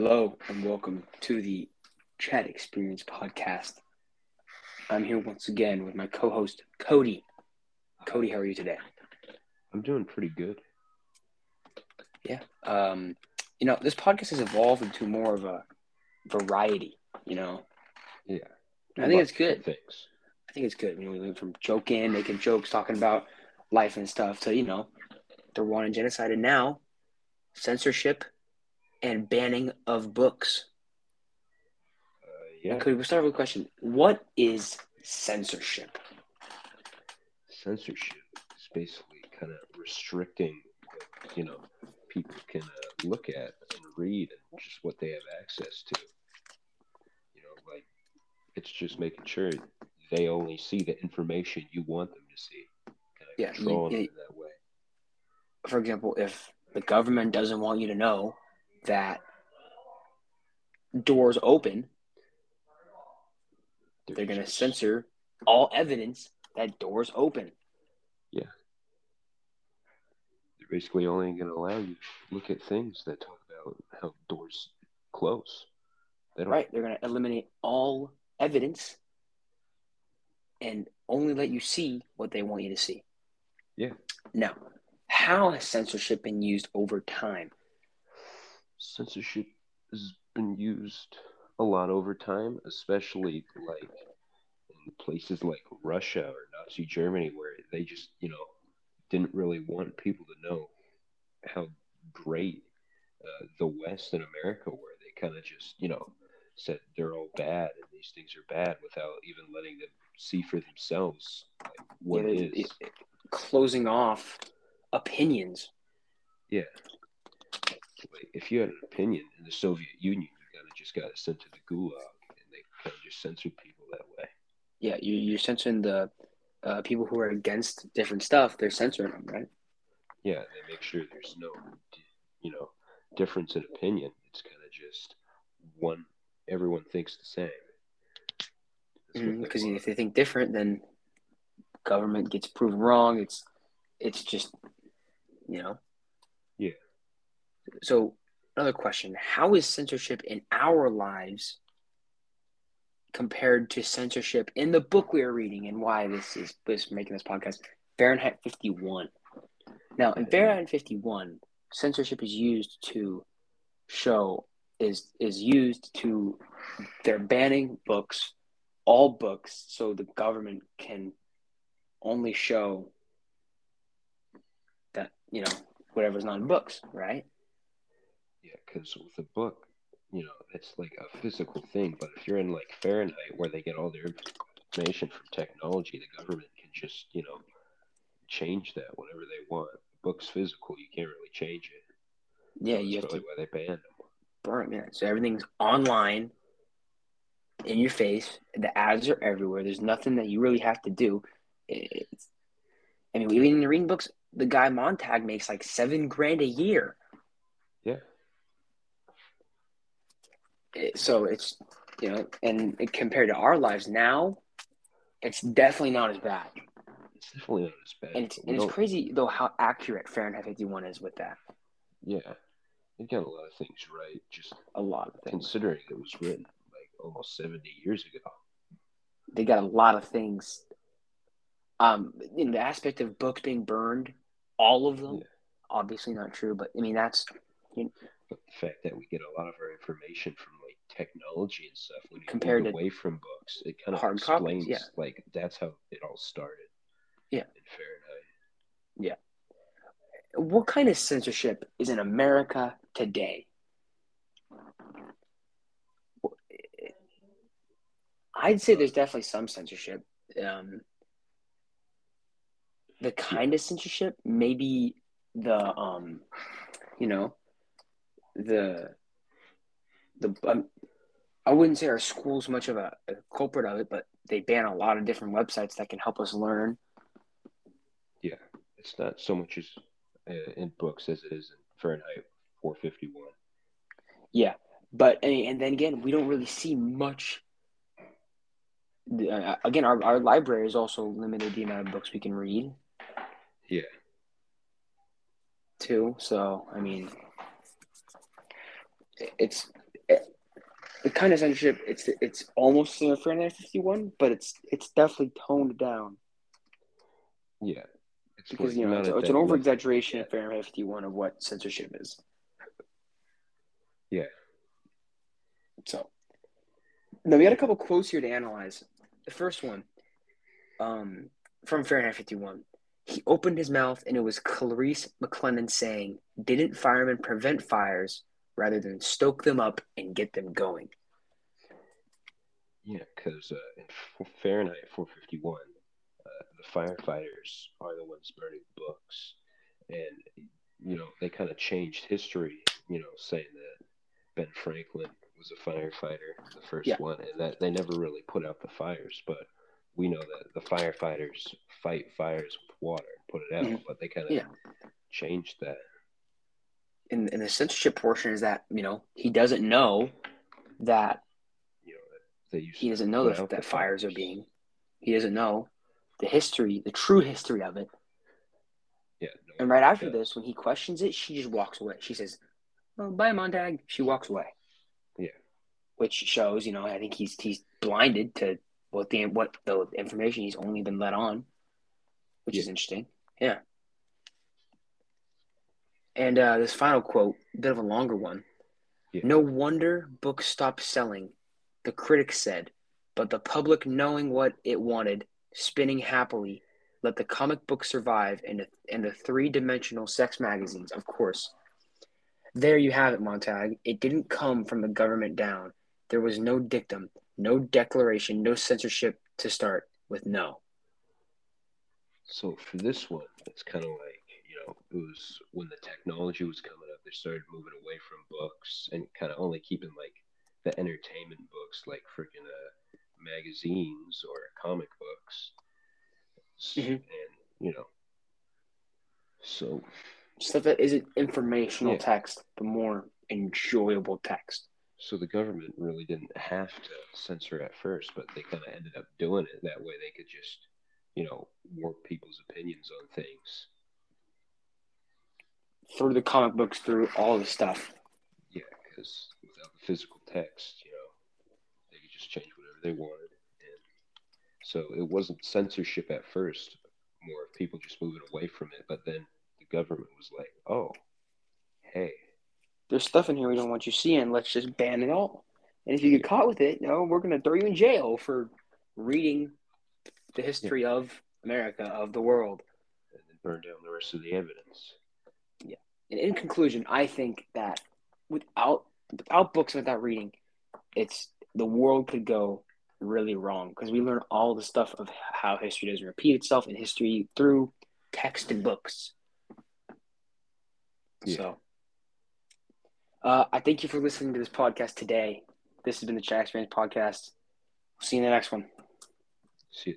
Hello and welcome to the Chat Experience podcast. I'm here once again with my co-host Cody. Cody, how are you today? I'm doing pretty good. Yeah. Um, you know, this podcast has evolved into more of a variety, you know. Yeah. I think it's good. Things. I think it's good. You know, we went from joking, making jokes, talking about life and stuff to, you know, the Rwandan and genocide and now censorship and banning of books. Uh, yeah. Could we start with a question? What is censorship? Censorship is basically kind of restricting what, you know, people can uh, look at and read and just what they have access to. You know, like it's just making sure they only see the information you want them to see. Kind of Yeah, controlling you- that way. For example, if the government doesn't want you to know that doors open, they're going to censor all evidence that doors open. Yeah. They're basically only going to allow you to look at things that talk about how doors close. They. Right? They're going to eliminate all evidence and only let you see what they want you to see. Yeah. Now, how has censorship been used over time? Censorship has been used a lot over time, especially like in places like Russia or Nazi Germany, where they just, you know, didn't really want people to know how great uh, the West and America were. They kind of just, you know, said they're all bad and these things are bad without even letting them see for themselves like, what Yeah, it it- is. it- closing off opinions. Yeah. Like, if you had an opinion in the Soviet Union, you kind of just got sent to the gulag, and they kind of just censored people that way. Yeah, you, you're censoring the uh, people who are against different stuff. They're censoring them, right? Yeah, they make sure there's no, you know, difference in opinion. It's kind of just one. Everyone thinks the same. That's what they Because if they think different, then government gets proven wrong. It's it's just you know. So another question: How is censorship in our lives compared to censorship in the book we are reading, and why this is this making this podcast? Fahrenheit 51. Now, in Fahrenheit 51, censorship is used to show is is used to they're banning books, all books, so the government can only show that you know whatever's not in books, right? Yeah, because with a book, you know, it's like a physical thing. But if you're in like Fahrenheit, where they get all their information from technology, the government can just, you know, change that whenever they want. Book's physical, you can't really change it. Yeah, So you that's have to why they banned them. burn it. So everything's online, in your face. The ads are everywhere. There's nothing that you really have to do. It's, I mean, even in the reading books, the guy Montag makes like seven grand a year. Yeah. It- so it's you know, and compared to our lives now, it's definitely not as bad. It's definitely not as bad. And it's and it's crazy though how accurate Fahrenheit 51 is with that. Yeah, they got a lot of things right. Just A lot of things. considering it was written like almost seventy years ago. They got a lot of things. Um, in the aspect of books being burned, all of them, Yeah. obviously not true. But I mean, that's But the fact that we get a lot of our information from technology and stuff when you Compared move to away from books, it kind of hard copies, explains yeah. like that's how it all started. Yeah. In Fahrenheit. Yeah. What kind of censorship is in America today? I'd say there's definitely some censorship. Um, the kind of censorship, maybe the um, you know, the the um, I wouldn't say our school's much of a, a culprit of it, but they ban a lot of different websites that can help us learn. Yeah, it's not so much as uh, in books as it is in Fahrenheit 451. Yeah, but and, and then again, we don't really see much. Uh, again, our, our library is also limited the amount of books we can read Yeah, too. So I mean, it's the kind of censorship it's it's almost in Fahrenheit 51, but it's it's definitely toned down Yeah. It's because you know it's, it's an over exaggeration of Fahrenheit 51 of what censorship is. Yeah. So now we got a couple quotes here to analyze. The first one, um, from Fahrenheit 51. He opened his mouth and it was Clarisse McClellan saying, Didn't firemen prevent fires rather than stoke them up and get them going? Yeah, because uh, in Fahrenheit 451, uh, the firefighters are the ones burning books, and you know they kind of changed history. You know, saying that Ben Franklin was a firefighter, the first Yeah. one, and that they never really put out the fires. But we know that the firefighters fight fires with water and put it out, Mhm. but they kind of Yeah. changed that. In, in the censorship portion is that, you know, he doesn't know that You know, that they he doesn't know that, that fires are being he doesn't know the history, the true history of it. Yeah. no And right after does. this, when he questions it, she just walks away. She says, oh, "Bye, Montag." She walks away. Yeah. Which shows, you know, I think he's he's blinded to what the what the information he's only been let on, which is interesting. Yeah. And uh, this final quote, a bit of a longer one. Yeah. No wonder books stopped selling, the critics said, but the public knowing what it wanted, spinning happily, let the comic book survive and the, and the three dimensional sex magazines, of course. There you have it, Montag. It didn't come from the government down. There was no dictum, no declaration, no censorship to start with no. So for this one, it's kind of like it was when the technology was coming up, they started moving away from books and kind of only keeping like the entertainment books, like freaking uh, magazines or comic books, Mhm. and you know, so Stuff that isn't informational Yeah. text, but more enjoyable text. so the government really didn't have to censor at first, but they kind of ended up doing it that way. They could just you know warp people's opinions on things. Through the comic books, through all the stuff. Yeah, because without the physical text, you know, they could just change whatever they wanted. And so it wasn't censorship at first, more of people just moving away from it. But then the government was like, oh, hey, There's stuff in here we don't want you seeing. Let's just ban it all. And if you get caught with it, no, we're going to throw you in jail for reading the history of America, of the world. and then burn down the rest of the evidence. And in conclusion, I think that without without books and without reading, it's the world could go really wrong because we learn all the stuff of how history doesn't repeat itself in history through text and books. Yeah. So, uh, I thank you for listening to this podcast today. This has been the Chat Experience Podcast. See you in the next one. See,